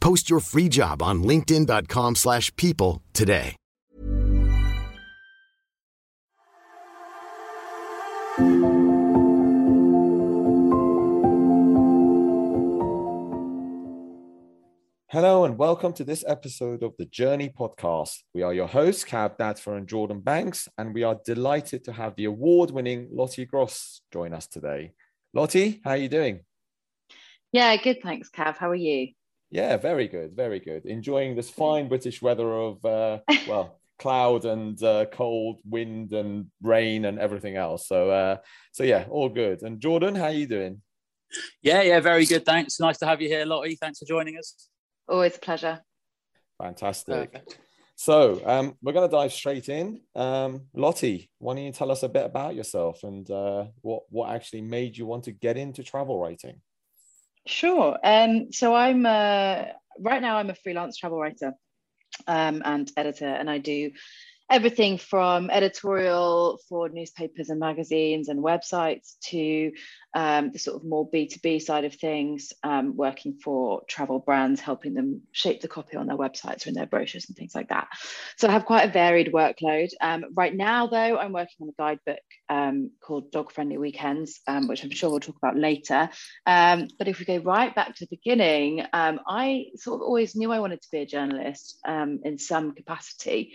Post your free job on linkedin.com/people slash people today. Hello and welcome to this episode of the Journey Podcast. We are your hosts, Kav Dadfar and Jordan Banks, and we are delighted to have the award-winning Lottie Gross join us today. Lottie, how are you doing? Yeah, good. Thanks, Kav. How are you? Yeah, very good, very good. Enjoying this fine British weather of uh, well, cloud and uh, cold, wind and rain and everything else. So, uh, so yeah, all good. And Jordan, how are you doing? Yeah, yeah, very good. Thanks. Nice to have you here, Lottie. Thanks for joining us. Always a pleasure. Fantastic. Perfect. So, um, we're going to dive straight in. Um, Lottie, why don't you tell us a bit about yourself and uh, what what actually made you want to get into travel writing? Sure. Um, so I'm uh, right now I'm a freelance travel writer um, and editor, and I do everything from editorial for newspapers and magazines and websites to um, the sort of more B2B side of things, um, working for travel brands, helping them shape the copy on their websites or in their brochures and things like that. So I have quite a varied workload. Um, right now, though, I'm working on a guidebook um, called Dog Friendly Weekends, um, which I'm sure we'll talk about later. Um, but if we go right back to the beginning, I sort of always knew I wanted to be a journalist in some capacity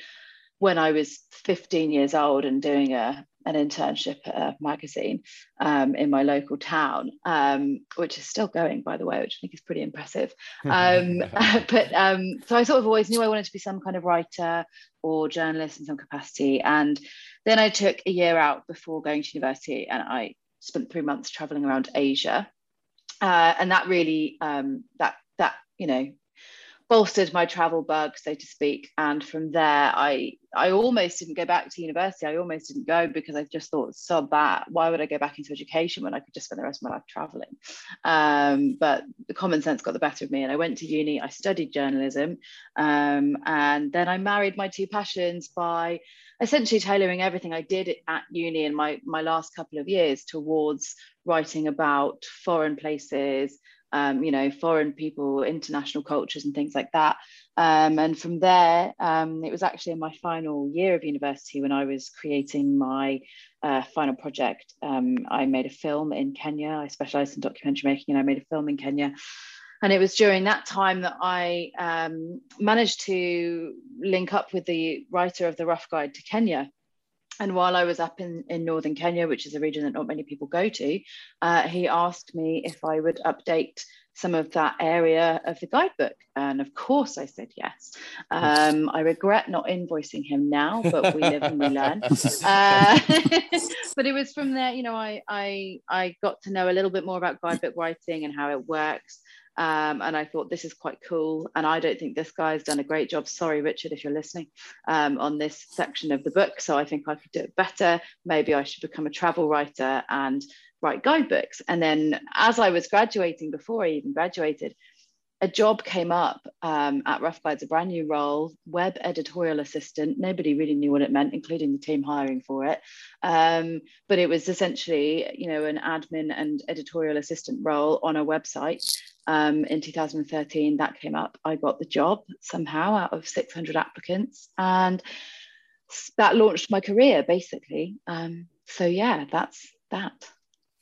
when I was 15 years old and doing a, an internship at a magazine um, in my local town, um, which is still going, by the way, which I think is pretty impressive. Um, but um, so I sort of always knew I wanted to be some kind of writer or journalist in some capacity. And then I took a year out before going to university and I spent three months traveling around Asia. Uh, and that really, um, that, that, you know, bolstered my travel bug, so to speak. And from there, I I almost didn't go back to university. I almost didn't go because I just thought, so bad. Why would I go back into education when I could just spend the rest of my life traveling? Um, but the common sense got the better of me, and I went to uni. I studied journalism, um, and then I married my two passions by essentially tailoring everything I did at uni in my my last couple of years towards writing about foreign places um, you know, foreign people, international cultures, and things like that. Um, and from there, um, it was actually in my final year of university when I was creating my uh, final project. Um, I made a film in Kenya. I specialized in documentary making, and I made a film in Kenya. And it was during that time that I um, managed to link up with the writer of the Rough Guide to Kenya, and while I was up in, in northern Kenya, which is a region that not many people go to, uh, he asked me if I would update some of that area of the guidebook. And of course, I said yes. Um, I regret not invoicing him now, but we live and we learn. Uh, but it was from there, you know, I, I, I got to know a little bit more about guidebook writing and how it works. Um, and I thought this is quite cool. And I don't think this guy's done a great job. Sorry, Richard, if you're listening um, on this section of the book. So I think I could do it better. Maybe I should become a travel writer and write guidebooks. And then as I was graduating, before I even graduated, a job came up um, at Rough Guides, a brand new role, web editorial assistant. Nobody really knew what it meant, including the team hiring for it. Um, but it was essentially, you know, an admin and editorial assistant role on a website. Um, in 2013, that came up. I got the job somehow out of 600 applicants, and that launched my career basically. Um, so yeah, that's that.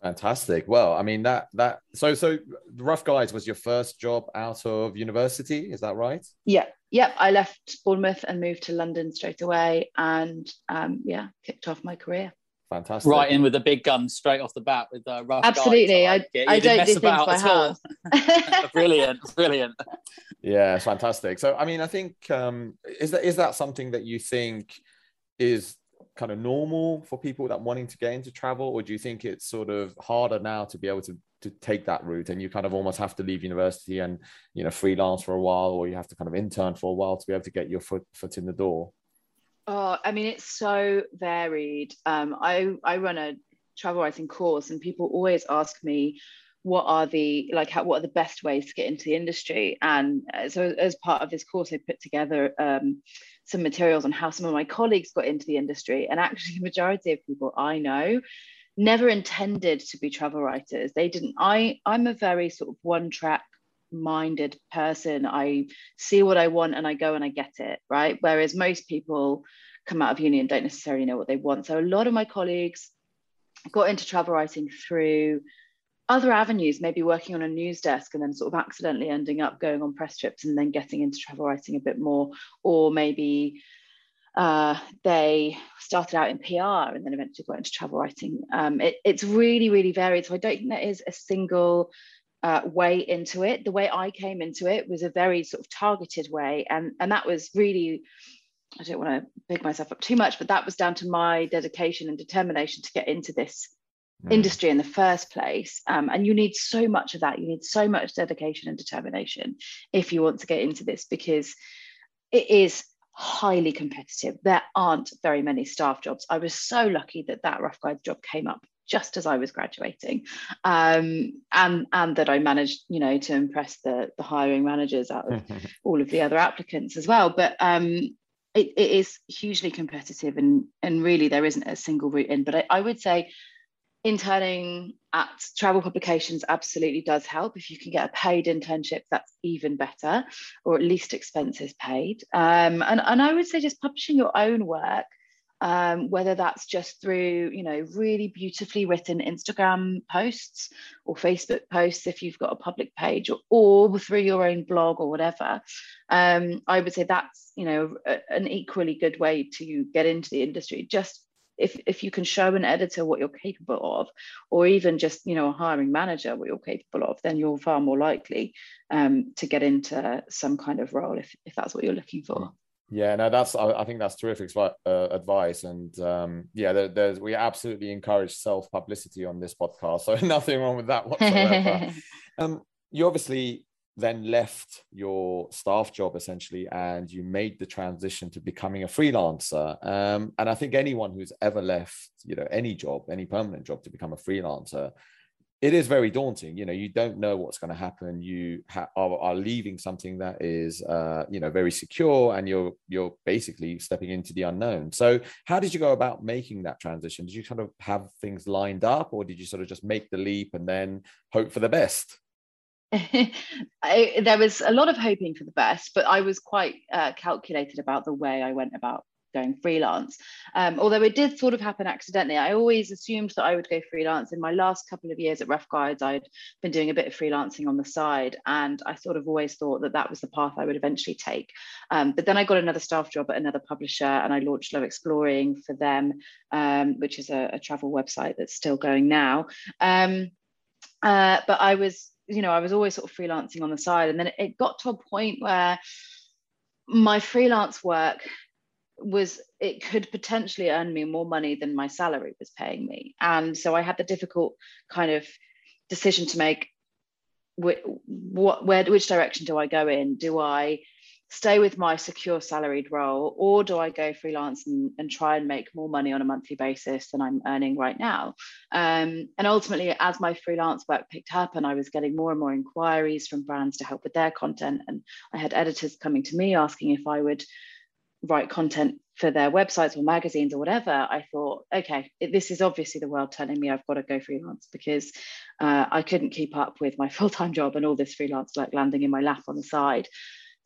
Fantastic. Well, I mean that that so so Rough Guides was your first job out of university, is that right? Yeah. Yep. I left Bournemouth and moved to London straight away, and um, yeah, kicked off my career. Fantastic. Right in with the big guns straight off the bat with the Rough Absolutely. Guides. I, I, I don't do things by half. brilliant, brilliant. Yeah, it's fantastic. So, I mean, I think um, is that is that something that you think is kind of normal for people that wanting to get into travel or do you think it's sort of harder now to be able to to take that route and you kind of almost have to leave university and you know freelance for a while or you have to kind of intern for a while to be able to get your foot foot in the door oh i mean it's so varied um, i i run a travel writing course and people always ask me what are the like how, what are the best ways to get into the industry and uh, so as part of this course i put together um, some materials on how some of my colleagues got into the industry. And actually, the majority of people I know never intended to be travel writers. They didn't. I I'm a very sort of one track minded person. I see what I want and I go and I get it, right? Whereas most people come out of uni and don't necessarily know what they want. So a lot of my colleagues got into travel writing through other avenues, maybe working on a news desk and then sort of accidentally ending up going on press trips and then getting into travel writing a bit more, or maybe uh, they started out in PR and then eventually got into travel writing. Um, it, it's really, really varied. So I don't think there is a single uh, way into it. The way I came into it was a very sort of targeted way, and and that was really. I don't want to big myself up too much, but that was down to my dedication and determination to get into this mm. industry in the first place. Um, and you need so much of that. You need so much dedication and determination if you want to get into this because it is highly competitive. There aren't very many staff jobs. I was so lucky that that rough guide job came up just as I was graduating, um, and and that I managed, you know, to impress the the hiring managers out of all of the other applicants as well. But um, it, it is hugely competitive, and and really there isn't a single route in. But I, I would say interning at travel publications absolutely does help. If you can get a paid internship, that's even better, or at least expenses paid. Um, and, and I would say just publishing your own work, um, whether that's just through, you know, really beautifully written Instagram posts or Facebook posts if you've got a public page, or, or through your own blog or whatever. Um, I would say that's, you know, a, an equally good way to get into the industry. Just if if you can show an editor what you're capable of or even just you know a hiring manager what you're capable of then you're far more likely um, to get into some kind of role if, if that's what you're looking for yeah no that's i, think that's terrific uh, advice. And um, yeah there, there's we absolutely encourage self publicity on this podcast so nothing wrong with that whatsoever. Um, you obviously then left your staff job essentially and you made the transition to becoming a freelancer. Um, and i think anyone who's ever left you know any job any permanent job to become a freelancer it is very daunting you know you don't know what's going to happen. You ha- are, are, leaving something that is uh, you know very secure and you're you're basically stepping into the unknown. So how did you go about making that transition? Did you kind of have things lined up or did you sort of just make the leap and then hope for the best? I, there was a lot of hoping for the best, but I was quite uh, calculated about the way I went about going freelance. Um, although it did sort of happen accidentally. I always assumed that I would go freelance. In my last couple of years at Rough Guides, I'd been doing a bit of freelancing on the side, and I sort of always thought that that was the path I would eventually take. Um, but then I got another staff job at another publisher, and I launched Love Exploring for them, um, which is a, a, travel website that's still going now. Um, uh, but I was you know, I was always sort of freelancing on the side. And then it got to a point where my freelance work was it could potentially earn me more money than my salary was paying me and so i had the difficult kind of decision to make what, where which direction do i go in do i stay with my secure salaried role or do I go freelance and, and try and make more money on a monthly basis than I'm earning right now? Um, and ultimately, as my freelance work picked up and I was getting more and more inquiries from brands to help with their content, and I had editors coming to me asking if I would write content for their websites or magazines or whatever, I thought, okay, this is obviously the world telling me I've got to go freelance because uh, I couldn't keep up with my full time job and all this freelance like landing in my lap on the side.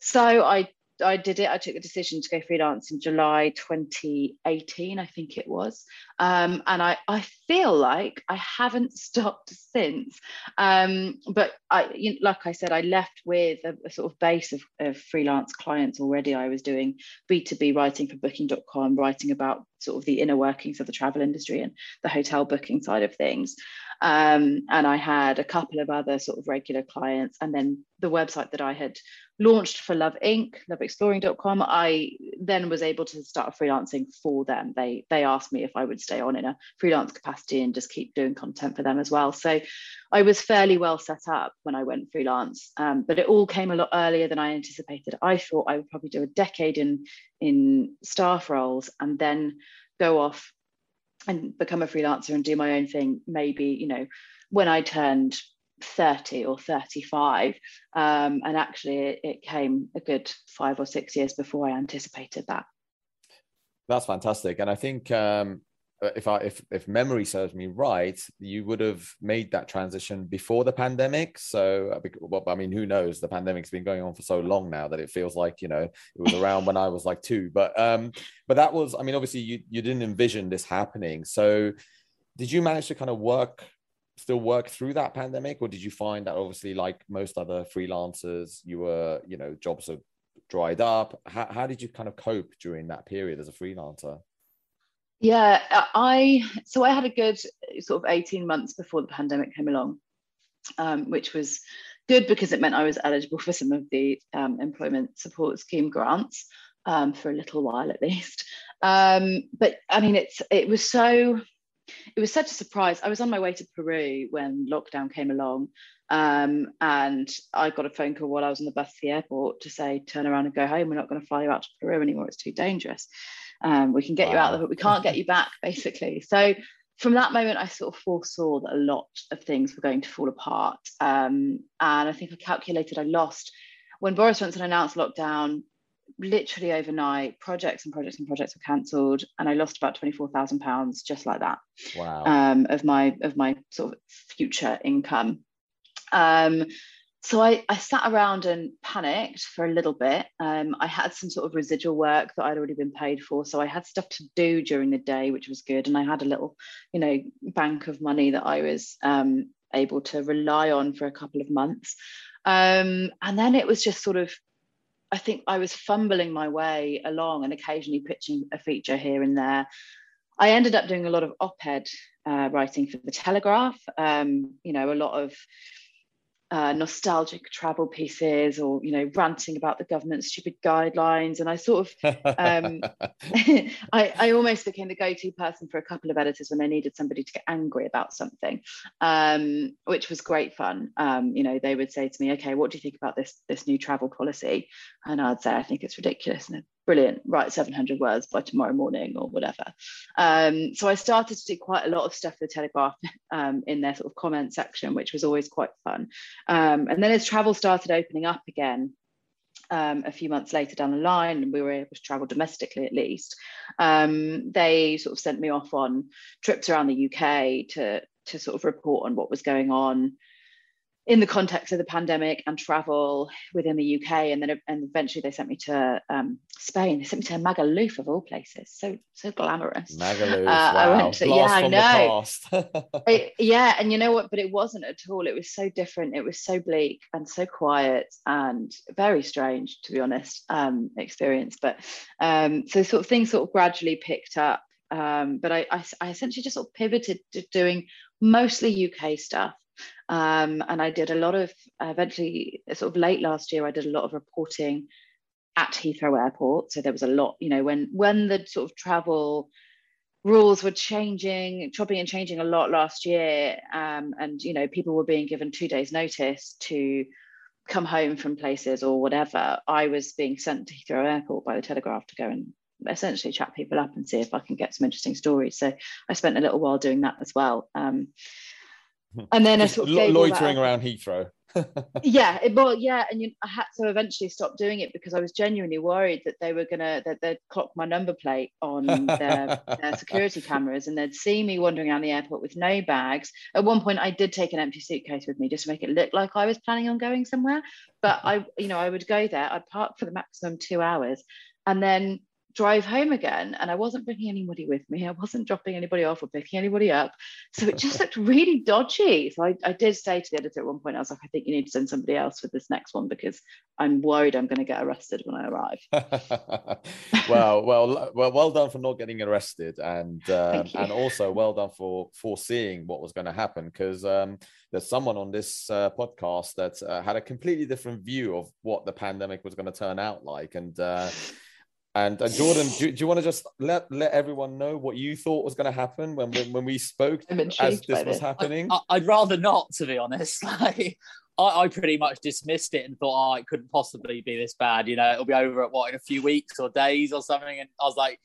So I I did it. I took the decision to go freelance in July 2018, I think it was. Um, and I, I feel like I haven't stopped since. Um, but I, you know, like I said, I left with a, a sort of base of, of, freelance clients already. I was doing B2B writing for booking.com, writing about sort of the inner workings of the travel industry and the hotel booking side of things. Um, and I had a couple of other sort of regular clients. And then the website that I had launched for Love Inc., loveexploring.com, I then was able to start freelancing for them. They they asked me if I would stay on in a freelance capacity and just keep doing content for them as well. So I was fairly well set up when I went freelance, um, but it all came a lot earlier than I anticipated. I thought I would probably do a decade in in staff roles and then go off and become a freelancer and do my own thing maybe you know when i turned 30 or 35 um, and actually it, came a good five or six years before i anticipated that that's fantastic and i think um, if I if if memory serves me right, you would have made that transition before the pandemic. So, uh, well, I mean, who knows? The pandemic's been going on for so long now that it feels like you know it was around when I was like two. But um, but that was, I mean, obviously you you didn't envision this happening. So, did you manage to kind of work still work through that pandemic, or did you find that obviously like most other freelancers, you were you know jobs have dried up? How how did you kind of cope during that period as a freelancer? Yeah, I so I had a good sort of 18 months before the pandemic came along, um, which was good because it meant I was eligible for some of the um, employment support scheme grants um, for a little while at least. Um, but I mean, it's it was so it was such a surprise. I was on my way to Peru when lockdown came along, um, and I got a phone call while I was on the bus to the airport to say, "Turn around and go home. We're not going to fly you out to Peru anymore. It's too dangerous." Um, we can get wow. you out there, but we can't get you back, basically. So from that moment, I sort of foresaw that a lot of things were going to fall apart. Um, and I think I calculated I lost when Boris Johnson announced lockdown. Literally overnight, projects and projects and projects were cancelled, and I lost about twenty four thousand pounds just like that. Wow! Um, of my of my sort of future income. Um, so I, I sat around and panicked for a little bit. Um, I had some sort of residual work that I'd already been paid for. So I had stuff to do during the day, which was good. And I had a little, you know, bank of money that I was um, able to rely on for a couple of months. Um, and then it was just sort of, I think I was fumbling my way along and occasionally pitching a feature here and there. I ended up doing a lot of op ed uh, writing for the Telegraph, um, you know, a lot of uh, nostalgic travel pieces or you know ranting about the government's stupid guidelines. And i sort of um, I, I almost became the go-to person for a couple of editors when they needed somebody to get angry about something um, which was great fun. Um, you know they would say to me okay what do you think about this this new travel policy? And i'd say i think it's ridiculous. And brilliant, write 700 words by tomorrow morning or whatever. Um, so I started to do quite a lot of stuff for the Telegraph um, in their sort of comment section, which was always quite fun. Um, and then as travel started opening up again, um, a few months later down the line, and we were able to travel domestically at least, um, they sort of sent me off on trips around the UK to, to sort of report on what was going on in the context of the pandemic and travel within the UK, and then and eventually they sent me to um, Spain. They sent me to Magaluf of all places. So so glamorous. Magaluf. Uh, wow. I went to, yeah, I know. it, yeah, and you know what? But it wasn't at all. It was so different. It was so bleak and so quiet and very strange, to be honest, um, experience. But um, so sort of things sort of gradually picked up. Um, but I, I, I essentially just sort of pivoted to doing mostly UK stuff um, and I did a lot of, eventually, sort of late last year, I did a lot of reporting at Heathrow Airport. So there was a lot, you know, when when the sort of travel rules were changing, chopping and changing a lot last year, um, and you know, people were being given two days' notice to come home from places or whatever, I was being sent to Heathrow Airport by the Telegraph to go and essentially chat people up and see if I can get some interesting stories. So I spent a little while doing that as well. Um, and then I sort of loitering around Heathrow. yeah, it, well, yeah, and you, I had to eventually stop doing it because I was genuinely worried that they were gonna that they'd clock my number plate on their, their security cameras and they'd see me wandering around the airport with no bags. At one point, I did take an empty suitcase with me just to make it look like I was planning on going somewhere. But I, you know, I would go there. I'd park for the maximum two hours, and then drive home again and I wasn't bringing anybody with me. I wasn't dropping anybody off or picking anybody up. So it just looked really dodgy. So I, I did say to the editor at one point, I was like, I think you need to send somebody else for this next one because I'm worried I'm going to get arrested when I arrive. well, well, well, well done for not getting arrested and um, and also well done for foreseeing what was going to happen because um, there's someone on this uh, podcast that uh, had a completely different view of what the pandemic was going to turn out like and uh, and uh, Jordan, do, do, you want to just let let everyone know what you thought was going to happen when when, when we spoke as this was happening? I, would rather not, to be honest. Like, I, I, pretty much dismissed it and thought, oh, it couldn't possibly be this bad. You know, it'll be over at what in a few weeks or days or something. And I was like,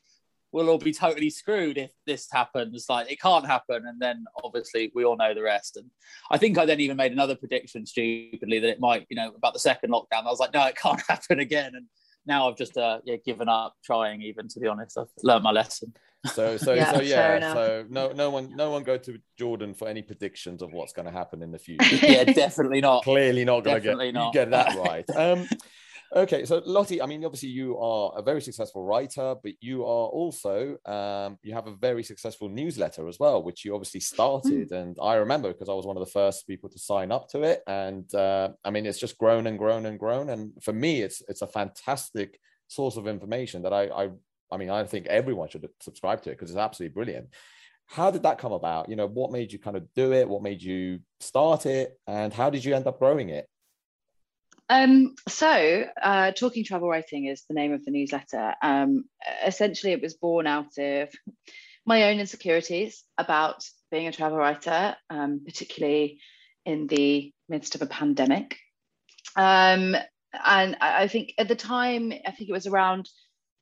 we'll all be totally screwed if this happens. Like, it can't happen. And then obviously we all know the rest. And I think I then even made another prediction stupidly that it might, you know, about the second lockdown. I was like, no, it can't happen again. And now I've just uh, yeah given up trying. Even to be honest, I've learned my lesson. So so yeah, so yeah. So no no one no one go to Jordan for any predictions of what's going to happen in the future. yeah, definitely not. Clearly not going to get not. get that right. Um, Okay, so Lottie, I mean, obviously you are a very successful writer, but you are also um, you have a very successful newsletter as well, which you obviously started, mm. and I remember because I was one of the first people to sign up to it, and uh, I mean, it's just grown and grown and grown, and for me, it's it's a fantastic source of information that I I, I mean, I think everyone should subscribe to it because it's absolutely brilliant. How did that come about? You know, what made you kind of do it? What made you start it? And how did you end up growing it? Um, so, uh, Talking Travel Writing is the name of the newsletter. Um, essentially, it was born out of my own insecurities about being a travel writer, um, particularly in the midst of a pandemic. Um, and I, I think at the time, I think it was around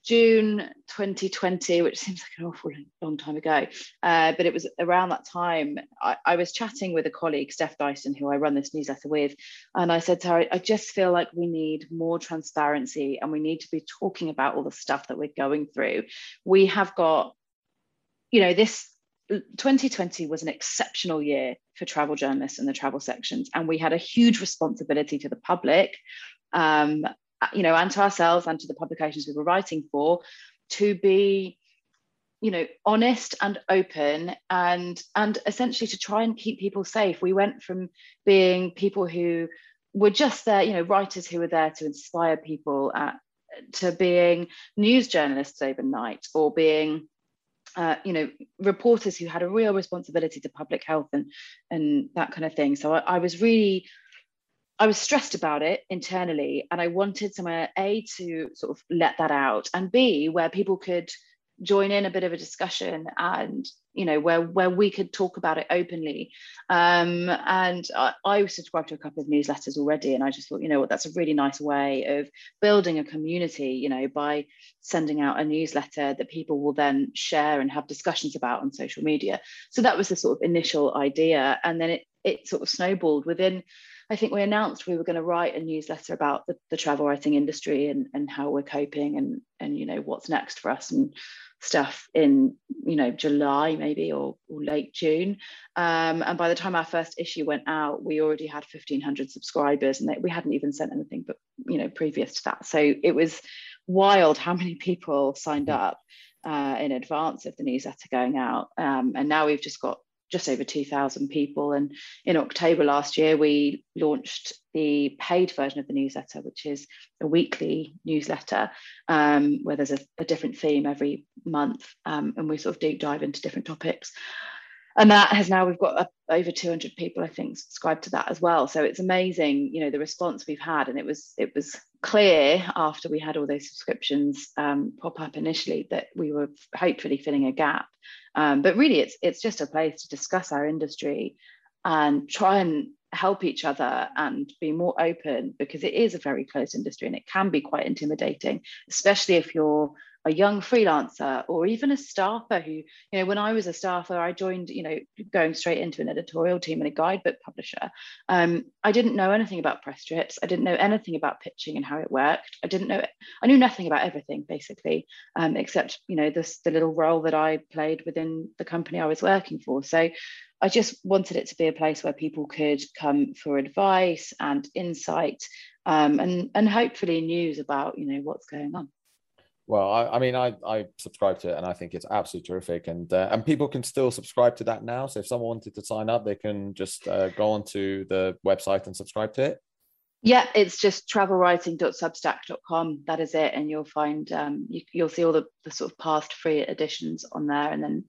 June 2020, which seems like an awful long time ago, uh, but it was around that time I, I, was chatting with a colleague, Steph Dyson, who I run this newsletter with, and I said to her, I just feel like we need more transparency and we need to be talking about all the stuff that we're going through. We have got, you know, this 2020 was an exceptional year for travel journalists and the travel sections, and we had a huge responsibility to the public um, you know, and to ourselves and to the publications we were writing for to be you know honest and open and and essentially to try and keep people safe. We went from being people who were just there you know writers who were there to inspire people at, to being news journalists overnight or being uh, you know reporters who had a real responsibility to public health and and that kind of thing. So I, I was really I was stressed about it internally, and I wanted somewhere A to sort of let that out, and B where people could join in a bit of a discussion and you know where where we could talk about it openly. Um, and I, I subscribed to a couple of newsletters already and i just thought you know what that's a really nice way of building a community you know by sending out a newsletter that people will then share and have discussions about on social media. So that was the sort of initial idea and then it it sort of snowballed within I think we announced we were going to write a newsletter about the, the travel writing industry and, and how we're coping and, and, you know, what's next for us and stuff in, you know, July maybe or, or late June. Um, and by the time our first issue went out, we already had 1500 subscribers and they, we hadn't even sent anything but, you know, previous to that. So it was wild how many people signed up uh, in advance of the newsletter going out. Um, and now we've just got just over 2,000 people. And in October last year, we launched the paid version of the newsletter, which is a weekly newsletter um, where there's a, a, different theme every month. Um, and we sort of deep dive into different topics. And that has now, we've got over 200 people, I think, subscribed to that as well. So it's amazing, you know, the response we've had. And it was, it was clear after we had all those subscriptions um, pop up initially that we were hopefully filling a gap. Um, but really, it's it's just a place to discuss our industry and try and help each other and be more open because it is a very closed industry and it can be quite intimidating, especially if you're a young freelancer or even a staffer who, you know, when I was a staffer, I joined, you know, going straight into an editorial team and a guidebook publisher. Um, I didn't know anything about press trips. I didn't know anything about pitching and how it worked. I didn't know, I knew nothing about everything basically, um, except, you know, this, the little role that I played within the company I was working for. So I just wanted it to be a place where people could come for advice and insight um, and, and hopefully news about, you know, what's going on. Well, I, I, mean, I, I subscribe to it and I think it's absolutely terrific. And uh, and people can still subscribe to that now. So if someone wanted to sign up, they can just uh, go onto the website and subscribe to it. Yeah, it's just travelwriting.substack.com. That is it. And you'll find, um, you, will see all the, the sort of past free editions on there. And then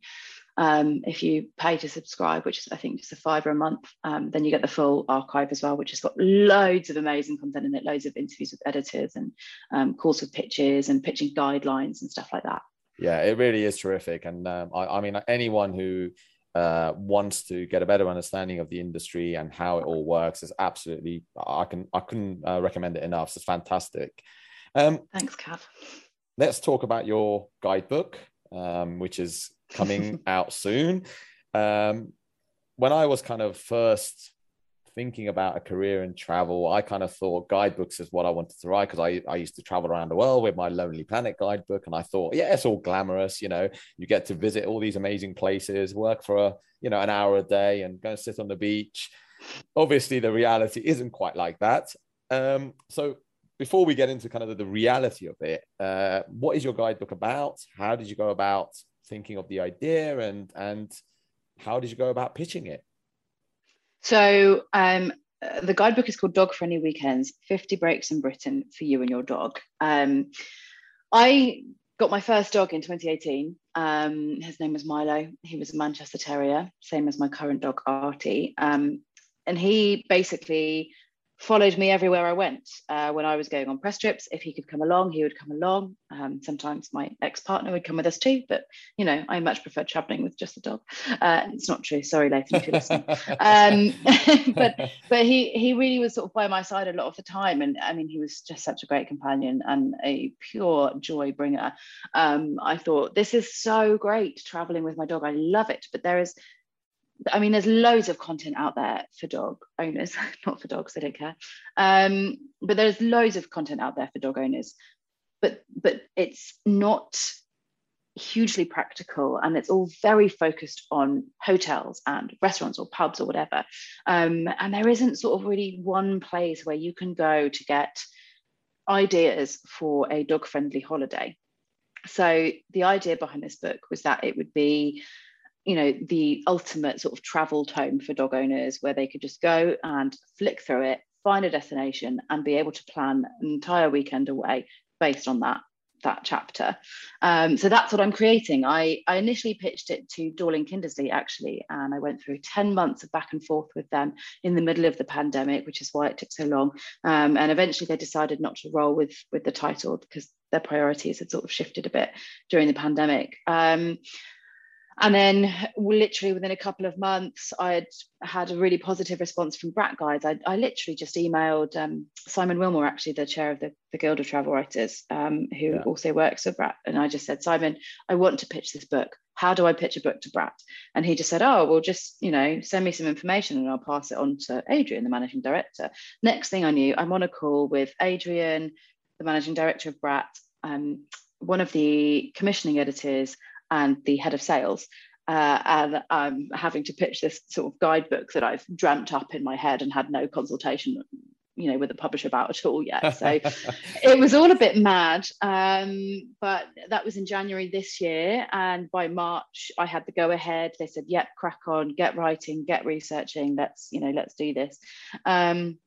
um, if you pay to subscribe, which is I think just a fiver a month, um, then you get the full archive as well, which has got loads of amazing content in it, loads of interviews with editors and um, calls for pitches and pitching guidelines and stuff like that. Yeah, it really is terrific, and um, I, I, mean anyone who uh, wants to get a better understanding of the industry and how it all works is absolutely I can I couldn't uh, recommend it enough. It's fantastic. Um, Thanks, Kav. Let's talk about your guidebook, um, which is coming out soon. Um, when I was kind of first thinking about a career in travel, I kind of thought guidebooks is what I wanted to write because I, I used to travel around the world with my Lonely Planet guidebook. And I thought, yeah, it's all glamorous. You know, you get to visit all these amazing places, work for a, you know, an hour a day and go and sit on the beach. Obviously, the reality isn't quite like that. Um, so before we get into kind of the, the reality of it, uh, what is your guidebook about? How did you go about thinking of the idea and and how did you go about pitching it? So um, the guidebook is called Dog Friendly Weekends 50 Breaks in Britain for You and Your Dog. Um, I got my first dog in 2018. Um, his name was Milo. He was a Manchester Terrier, same as my current dog, Artie. Um, and he basically followed me everywhere I went. Uh, when I was going on press trips, if he could come along, he would come along. Um, sometimes my ex-partner would come with us too, but you know, I much prefer traveling with just the dog. Uh, it's not true. Sorry, Lathan, if you're listening. um, but but he he really was sort of by my side a lot of the time, and I mean, he was just such a great companion and a pure joy bringer. Um, I thought this is so great traveling with my dog. I love it, but there is I mean, there's loads of content out there for dog owners, not for dogs, I don't care. Um, but there's loads of content out there for dog owners, but but it's not hugely practical and it's all very focused on hotels and restaurants or pubs or whatever. Um, and there isn't sort of really one place where you can go to get ideas for a dog friendly holiday. So the idea behind this book was that it would be you know the ultimate sort of travel tome for dog owners where they could just go and flick through it find a destination and be able to plan an entire weekend away based on that that chapter. Um, so that's what i'm creating. I, I initially pitched it to dorling kindersley actually and i went through 10 months of back and forth with them in the middle of the pandemic which is why it took so long. Um, and eventually they decided not to roll with with the title because their priorities had sort of shifted a bit during the pandemic. Um, and then literally within a couple of months, I had had a really positive response from Bradt Guides. I, I literally just emailed um, Simon Wilmore, actually the chair of the, the Guild of Travel Writers, um, who yeah. also works with Bradt. And I just said, Simon, I want to pitch this book. How do I pitch a book to Bradt? And he just said, oh, well, just, you know, send me some information and I'll pass it on to Adrian, the managing director. Next thing I knew, I'm on a call with Adrian, the managing director of Bradt. um, one of the commissioning editors, and the head of sales. Uh, and I'm having to pitch this sort of guidebook that I've dreamt up in my head and had no consultation, you know, with the publisher about at all yet. So it was all a bit mad. Um, but that was in January this year, and by March I had the go ahead. They said, "Yep, crack on, get writing, get researching. Let's, you know, let's do this." Um,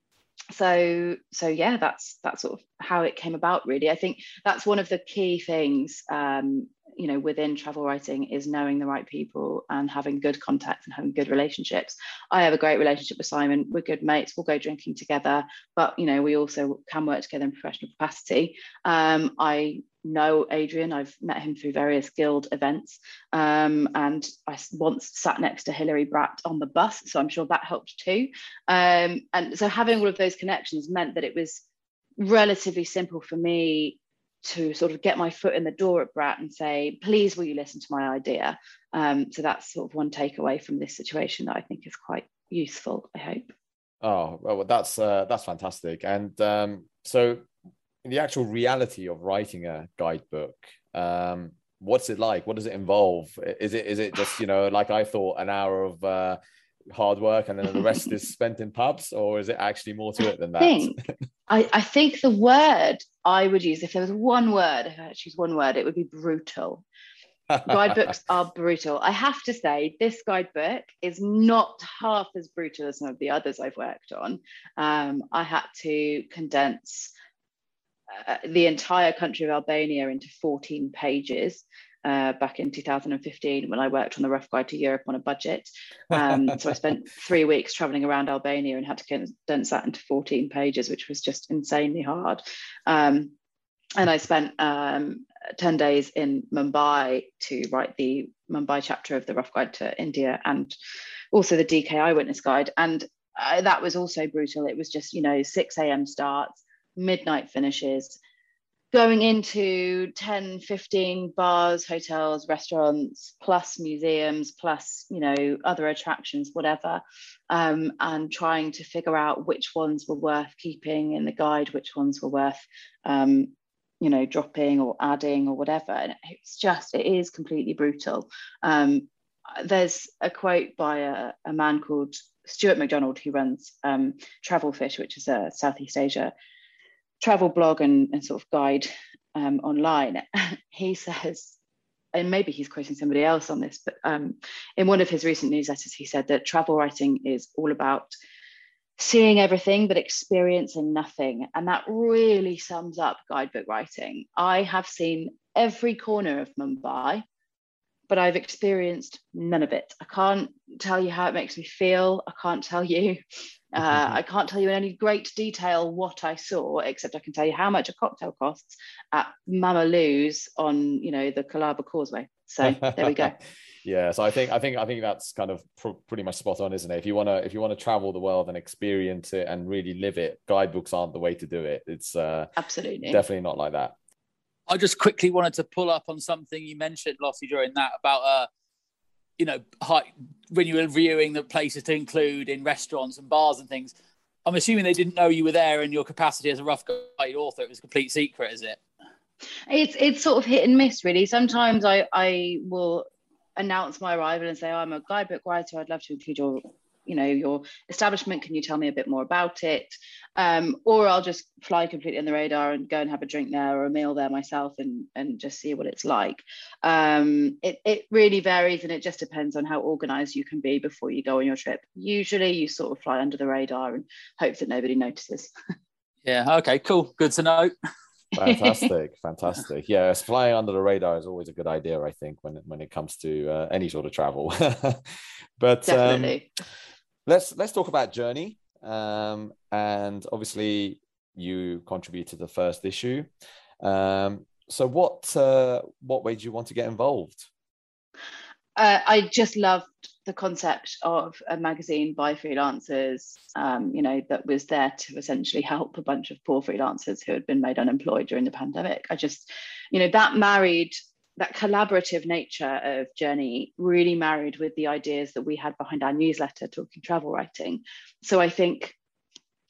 so so yeah that's that's sort of how it came about really i think that's one of the key things um, you know within travel writing is knowing the right people and having good contacts and having good relationships. I have a great relationship with simon. We're good mates. We'll go drinking together. But you know we also can work together in professional capacity. Um, i know adrian. I've met him through various guild events. Um, and i once sat next to hilary bradt on the bus so i'm sure that helped too. Um, and so having all of those connections meant that it was relatively simple for me to sort of get my foot in the door at Bradt and say, please, will you listen to my idea? Um, so that's sort of one takeaway from this situation that I think is quite useful. I hope. Oh well, that's uh, that's fantastic. And um, so, the actual reality of writing a guidebook, um, what's it like? What does it involve? Is it is it just you know like I thought an hour of uh, hard work and then the rest is spent in pubs, or is it actually more to it than that? I think, I, I think the word I would use, if there was one word, if I had to choose one word, it would be brutal. guidebooks are brutal. I have to say, this guidebook is not half as brutal as some of the others I've worked on. Um, I had to condense uh, the entire country of Albania into 14 pages uh, back in 2015 when I worked on the Rough Guide to Europe on a budget. Um, so I spent three weeks traveling around Albania and had to condense that into 14 pages, which was just insanely hard. Um, and I spent um, 10 days in Mumbai to write the Mumbai chapter of the Rough Guide to India and also the DK Eyewitness Guide. And uh, that was also brutal. It was just, you know, 6 a.m. starts, midnight finishes, going into 10 15 bars hotels restaurants plus museums plus you know other attractions whatever um, and trying to figure out which ones were worth keeping in the guide which ones were worth um, you know dropping or adding or whatever. And it's just it is completely brutal. Um, there's a quote by a, a, man called stuart mcdonald who runs um, travel fish which is a southeast asia travel blog and, and sort of guide um, online, he says, and maybe he's quoting somebody else on this, but um, in one of his recent newsletters, he said that travel writing is all about seeing everything but experiencing nothing. And that really sums up guidebook writing. I have seen every corner of Mumbai but I've experienced none of it. I can't tell you how it makes me feel. I can't tell you. Uh, I can't tell you in any great detail what I saw, except I can tell you how much a cocktail costs at Mama Lou's on, you know, the Colaba Causeway. So there we go. yeah, so I think I think I think that's kind of pr- pretty much spot on, isn't it? If you wanna if you wanna travel the world and experience it and really live it, guidebooks aren't the way to do it. It's uh, absolutely definitely not like that. I just quickly wanted to pull up on something you mentioned, Lottie, during that about uh, you know, high, when you were reviewing the places to include in restaurants and bars and things. I'm assuming they didn't know you were there in your capacity as a rough guide author. It was a complete secret, is it? It's it's sort of hit and miss, really. Sometimes I I will announce my arrival and say, oh, I'm a guidebook writer. I'd love to include your you know your establishment can you tell me a bit more about it? Um, or i'll just fly completely on the radar and go and have a drink there or a meal there myself and and just see what it's like. Um, it, it really varies and it just depends on how organized you can be before you go on your trip. Usually you sort of fly under the radar and hope that nobody notices. Yeah okay cool. Good to know. Fantastic fantastic. Yeah flying under the radar is always a good idea i think when when it comes to uh, any sort of travel. But um, let's let's talk about journey um, and obviously you contributed the first issue. Um, so what uh, what way do you want to get involved? Uh, i just loved the concept of a magazine by freelancers um, you know that was there to essentially help a bunch of poor freelancers who had been made unemployed during the pandemic. I just you know that married that collaborative nature of Journey really married with the ideas that we had behind our newsletter, Talking Travel Writing. So I think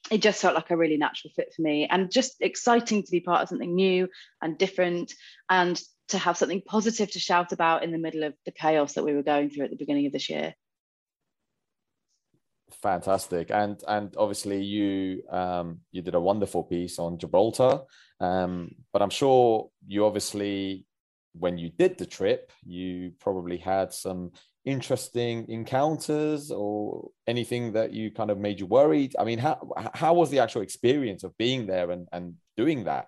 it just felt like a really natural fit for me and just exciting to be part of something new and different and to have something positive to shout about in the middle of the chaos that we were going through at the beginning of this year fantastic and and obviously you um you did a wonderful piece on gibraltar um but i'm sure you obviously when you did the trip, you probably had some interesting encounters or anything that you kind of made you worried. I mean, how how was the actual experience of being there and, and doing that?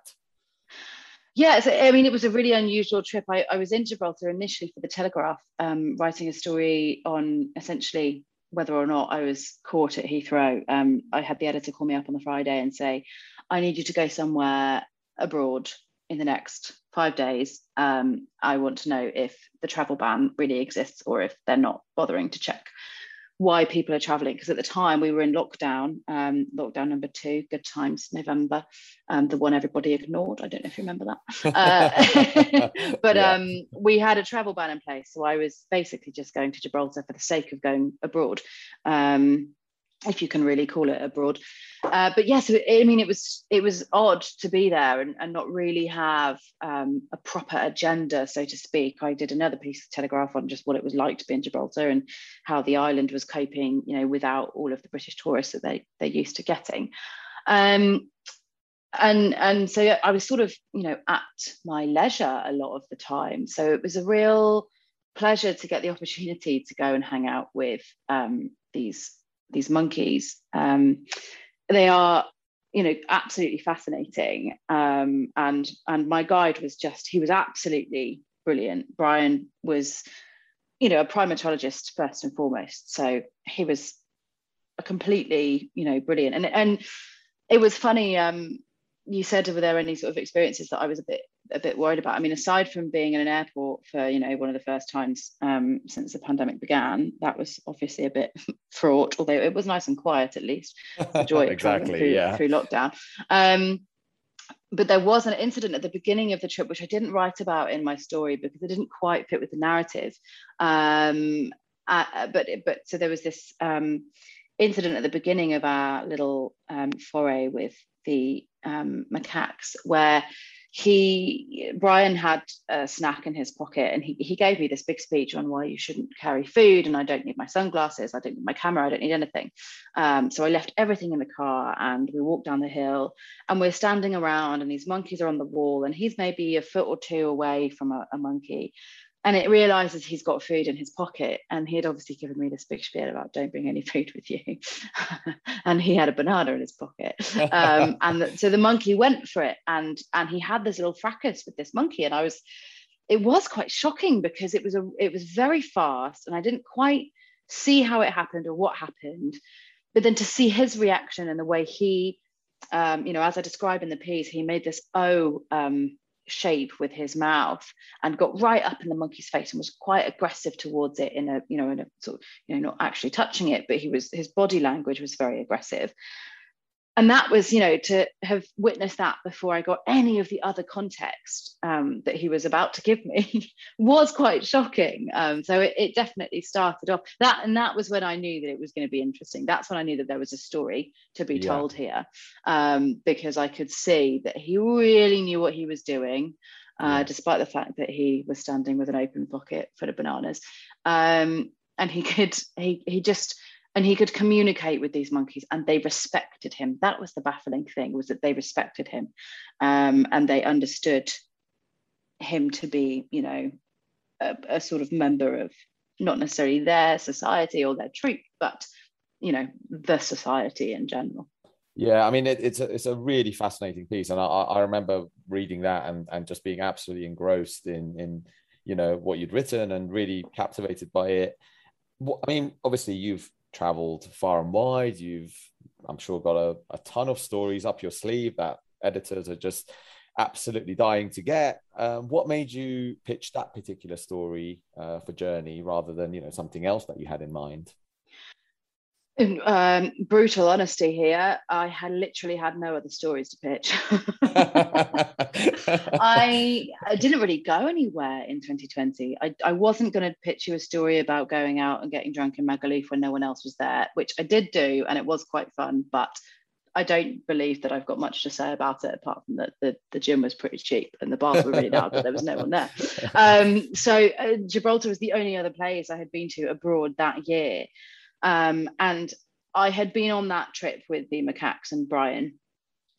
Yeah, so, I mean, it was a really unusual trip. I, I was in Gibraltar initially for the Telegraph, um, writing a story on essentially whether or not I was caught at Heathrow. Um, I had the editor call me up on the Friday and say, I need you to go somewhere abroad in the next five days. Um, I want to know if the travel ban really exists or if they're not bothering to check why people are traveling because at the time we were in lockdown um, lockdown number two good times november um, the one everybody ignored i don't know if you remember that uh, but yeah. um, we had a travel ban in place so i was basically just going to gibraltar for the sake of going abroad um, if you can really call it abroad. Uh, but yes, I mean, it was it was odd to be there and, and not really have um, a proper agenda, so to speak. I did another piece of Telegraph on just what it was like to be in Gibraltar and how the island was coping, you know, without all of the British tourists that they they're used to getting. Um, and and so I was sort of, you know, at my leisure a lot of the time. So it was a real pleasure to get the opportunity to go and hang out with um, these these monkeys. Um, they are, you know, absolutely fascinating. Um, and and my guide was just he was absolutely brilliant. Brian was, you know, a primatologist first and foremost. So he was completely, you know, brilliant. And and it was funny. Um, you said were there any sort of experiences that I was a bit a bit worried about? I mean, aside from being in an airport for you know one of the first times um, since the pandemic began, that was obviously a bit fraught. Although it was nice and quiet at least. Joy exactly, through, yeah. through lockdown. Um, but there was an incident at the beginning of the trip which I didn't write about in my story because it didn't quite fit with the narrative. Um, uh, but but so there was this um, incident at the beginning of our little um, foray with the um, macaques where he Brian had a snack in his pocket and he, he gave me this big speech on why you shouldn't carry food and I don't need my sunglasses, I don't need my camera, I don't need anything. Um, so I left everything in the car and we walked down the hill and we're standing around and these monkeys are on the wall and he's maybe a foot or two away from a, a monkey and it realizes he's got food in his pocket and he had obviously given me this big spiel about don't bring any food with you. And he had a banana in his pocket. Um, and the, so the monkey went for it and and he had this little fracas with this monkey and i was it was quite shocking because it was a it was very fast and i didn't quite see how it happened or what happened. But then to see his reaction and the way he um, you know as i describe in the piece he made this oh um, shape with his mouth and got right up in the monkey's face and was quite aggressive towards it in a you know in a sort of you know not actually touching it but he was his body language was very aggressive and that was you know to have witnessed that before i got any of the other context um, that he was about to give me was quite shocking um, so it, it, definitely started off that and that was when i knew that it was going to be interesting that's when i knew that there was a story to be yeah. told here um, because i could see that he really knew what he was doing uh, yeah. despite the fact that he was standing with an open pocket full of bananas um, and he could he, he just and he could communicate with these monkeys and they respected him. That was the baffling thing was that they respected him um, and they understood him to be you know a, a, sort of member of not necessarily their society or their troop but you know the society in general. Yeah i mean it, it's a it's a really fascinating piece and i, I remember reading that and, and just being absolutely engrossed in in you know what you'd written and really captivated by it. I mean, obviously, you've traveled far and wide. You've, I'm sure, got a, a ton of stories up your sleeve that editors are just absolutely dying to get. Um, what made you pitch that particular story uh, for Journey rather than you know something else that you had in mind? In um, brutal honesty here, I had literally had no other stories to pitch. I, I, didn't really go anywhere in 2020. I, I wasn't going to pitch you a story about going out and getting drunk in Magaluf when no one else was there, which I did do, and it was quite fun. But I don't believe that I've got much to say about it apart from that the, the gym was pretty cheap and the bars were really loud, but there was no one there. Um, so uh, Gibraltar was the only other place I had been to abroad that year. Um, and I had been on that trip with the macaques and Brian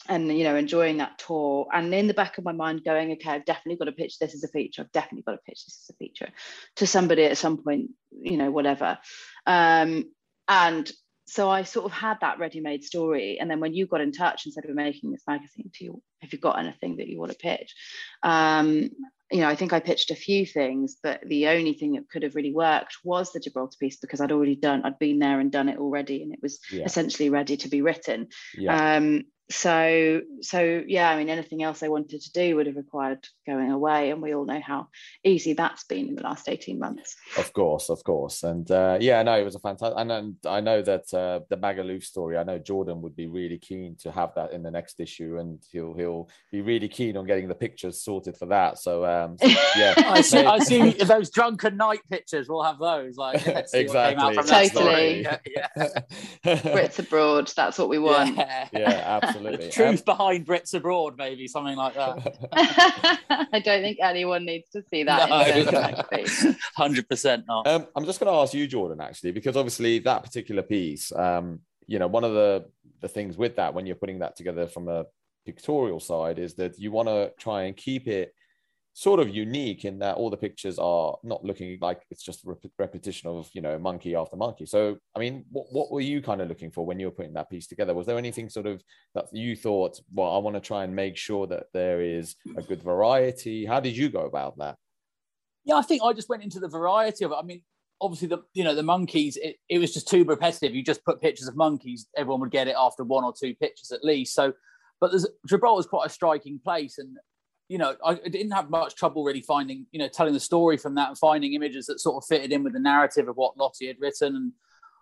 and you know enjoying that tour and in the back of my mind going okay i've definitely got to pitch this as a feature i've definitely got to pitch this as a feature to somebody at some point you know whatever um, and so I sort of had that ready-made story. And then when you got in touch and said we're making this magazine, to you, have you got anything that you want to pitch? Um, you know, I think I pitched a few things, but the only thing that could have really worked was the Gibraltar piece because I'd already done, I'd been there and done it already, and it was Yeah. essentially ready to be written. Yeah. Um, so, so yeah, I mean, anything else I wanted to do would have required going away, and we all know how easy that's been in the last eighteen months. Of course, of course, and uh, yeah, no, it was a fantastic. And, and I know that uh, the Magaluf story. I know Jordan would be really keen to have that in the next issue, and he'll he'll be really keen on getting the pictures sorted for that. So um, yeah, I see, I see those drunken night pictures. We'll have those. Like let's what came out Exactly, from that Totally. story. Yeah, yeah. Brits abroad, that's what we want. Yeah. yeah, absolutely. The truth behind Brits abroad, maybe something like that. I don't think anyone needs to see that. No. in. Hundred percent not. Um, I'm just going to ask you, Jordan, actually, because obviously that particular piece, um, you know, one of the the things with that when you're putting that together from a pictorial side is that you want to try and keep it sort of unique in that all the pictures are not looking like it's just a rep- repetition of you know monkey after monkey so i mean what, what were you kind of looking for when you were putting that piece together was there anything sort of that you thought well i want to try and make sure that there is a good variety how did you go about that Yeah, I think I just went into the variety of it. I mean, obviously the you know the monkeys, it, it was just too repetitive. You just put pictures of monkeys, everyone would get it after one or two pictures at least. So, but there's Gibraltar's quite a striking place, and you know I didn't have much trouble really finding you know telling the story from that and finding images that sort of fitted in with the narrative of what Lottie had written and.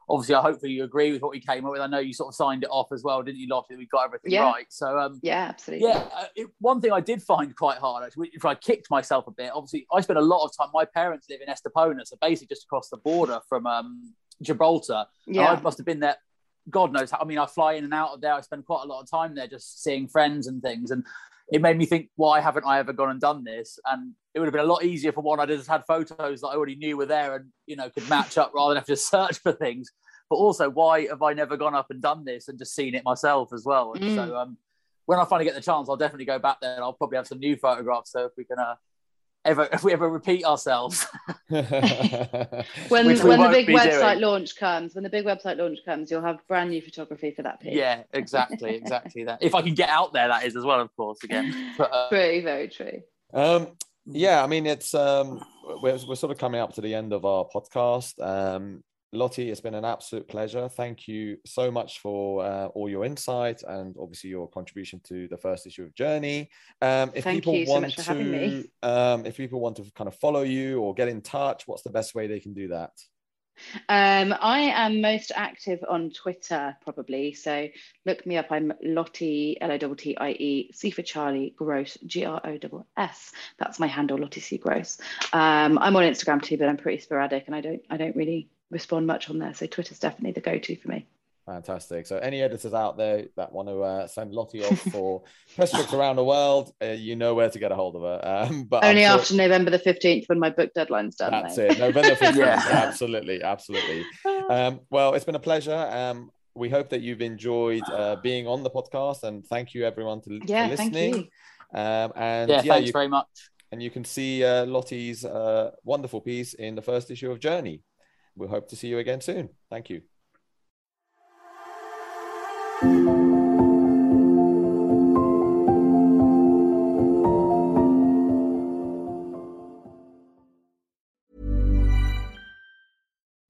Obviously, I hopefully you agree with what we came up with. I know you sort of signed it off as well, didn't you, Lottie? We got everything Yeah. right. So, um, Yeah, absolutely. yeah, uh, it, one thing I did find quite hard, actually, if I kicked myself a bit, obviously, I spent a lot of time. My parents live in Estepona, so basically just across the border from um, Gibraltar. Yeah. I must have been there. God knows how. I mean, I fly in and out of there. I spend quite a lot of time there, just seeing friends and things. And it made me think, why haven't I ever gone and done this? And it would have been a lot easier for one. I'd just had photos that I already knew were there and you know could match up rather than have to search for things. But also, why have I never gone up and done this and just seen it myself as well? And Mm. so, um, when I finally get the chance, I'll definitely go back there and I'll probably have some new photographs. So if we can uh, ever, if we ever repeat ourselves, When Which we when the big website doing. launch comes, when the big website launch comes, you'll have brand new photography for that piece. yeah, exactly, exactly that. If I can get out there, that is as well, of course. Again, but, uh, True, very true. Um, yeah, I mean, it's um, we're, we're sort of coming up to the end of our podcast. Um, Lottie, it's been an absolute pleasure. Thank you so much for uh, all your insight and obviously your contribution to the first issue of Journey. Um, if Thank people you so want much for to, having me. Um, if people want to kind of follow you or get in touch, what's the best way they can do that? Um, I am most active on Twitter, probably. So look me up. I'm Lottie, L O T T I E, C for Charlie, Gross, G R O S S. That's my handle, Lottie C Gross. Um, I'm on Instagram too, but I'm pretty sporadic and I don't I don't really respond much on there. So Twitter's definitely the go-to for me. Fantastic. So, any editors out there that want to uh, send Lottie off for press trips around the world, uh, you know where to get a hold of her. Um, but Only sure- after November the 15th when my book deadline's done. That's mate. it. November 15th. Yeah. Absolutely. Absolutely. Um, well, it's been a pleasure. Um, we hope that you've enjoyed uh, being on the podcast and thank you everyone to, Yeah, for thank listening. you. Um, and yeah, yeah, thanks you, very much. and you can see uh, Lottie's uh, wonderful piece in the first issue of Journey. We hope to see you again soon. Thank you.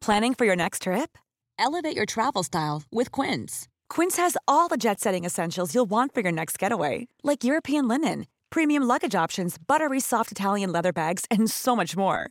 Planning for your next trip? Elevate your travel style with Quince. Quince has all the jet setting essentials you'll want for your next getaway, like European linen, premium luggage options, buttery soft Italian leather bags, and so much more.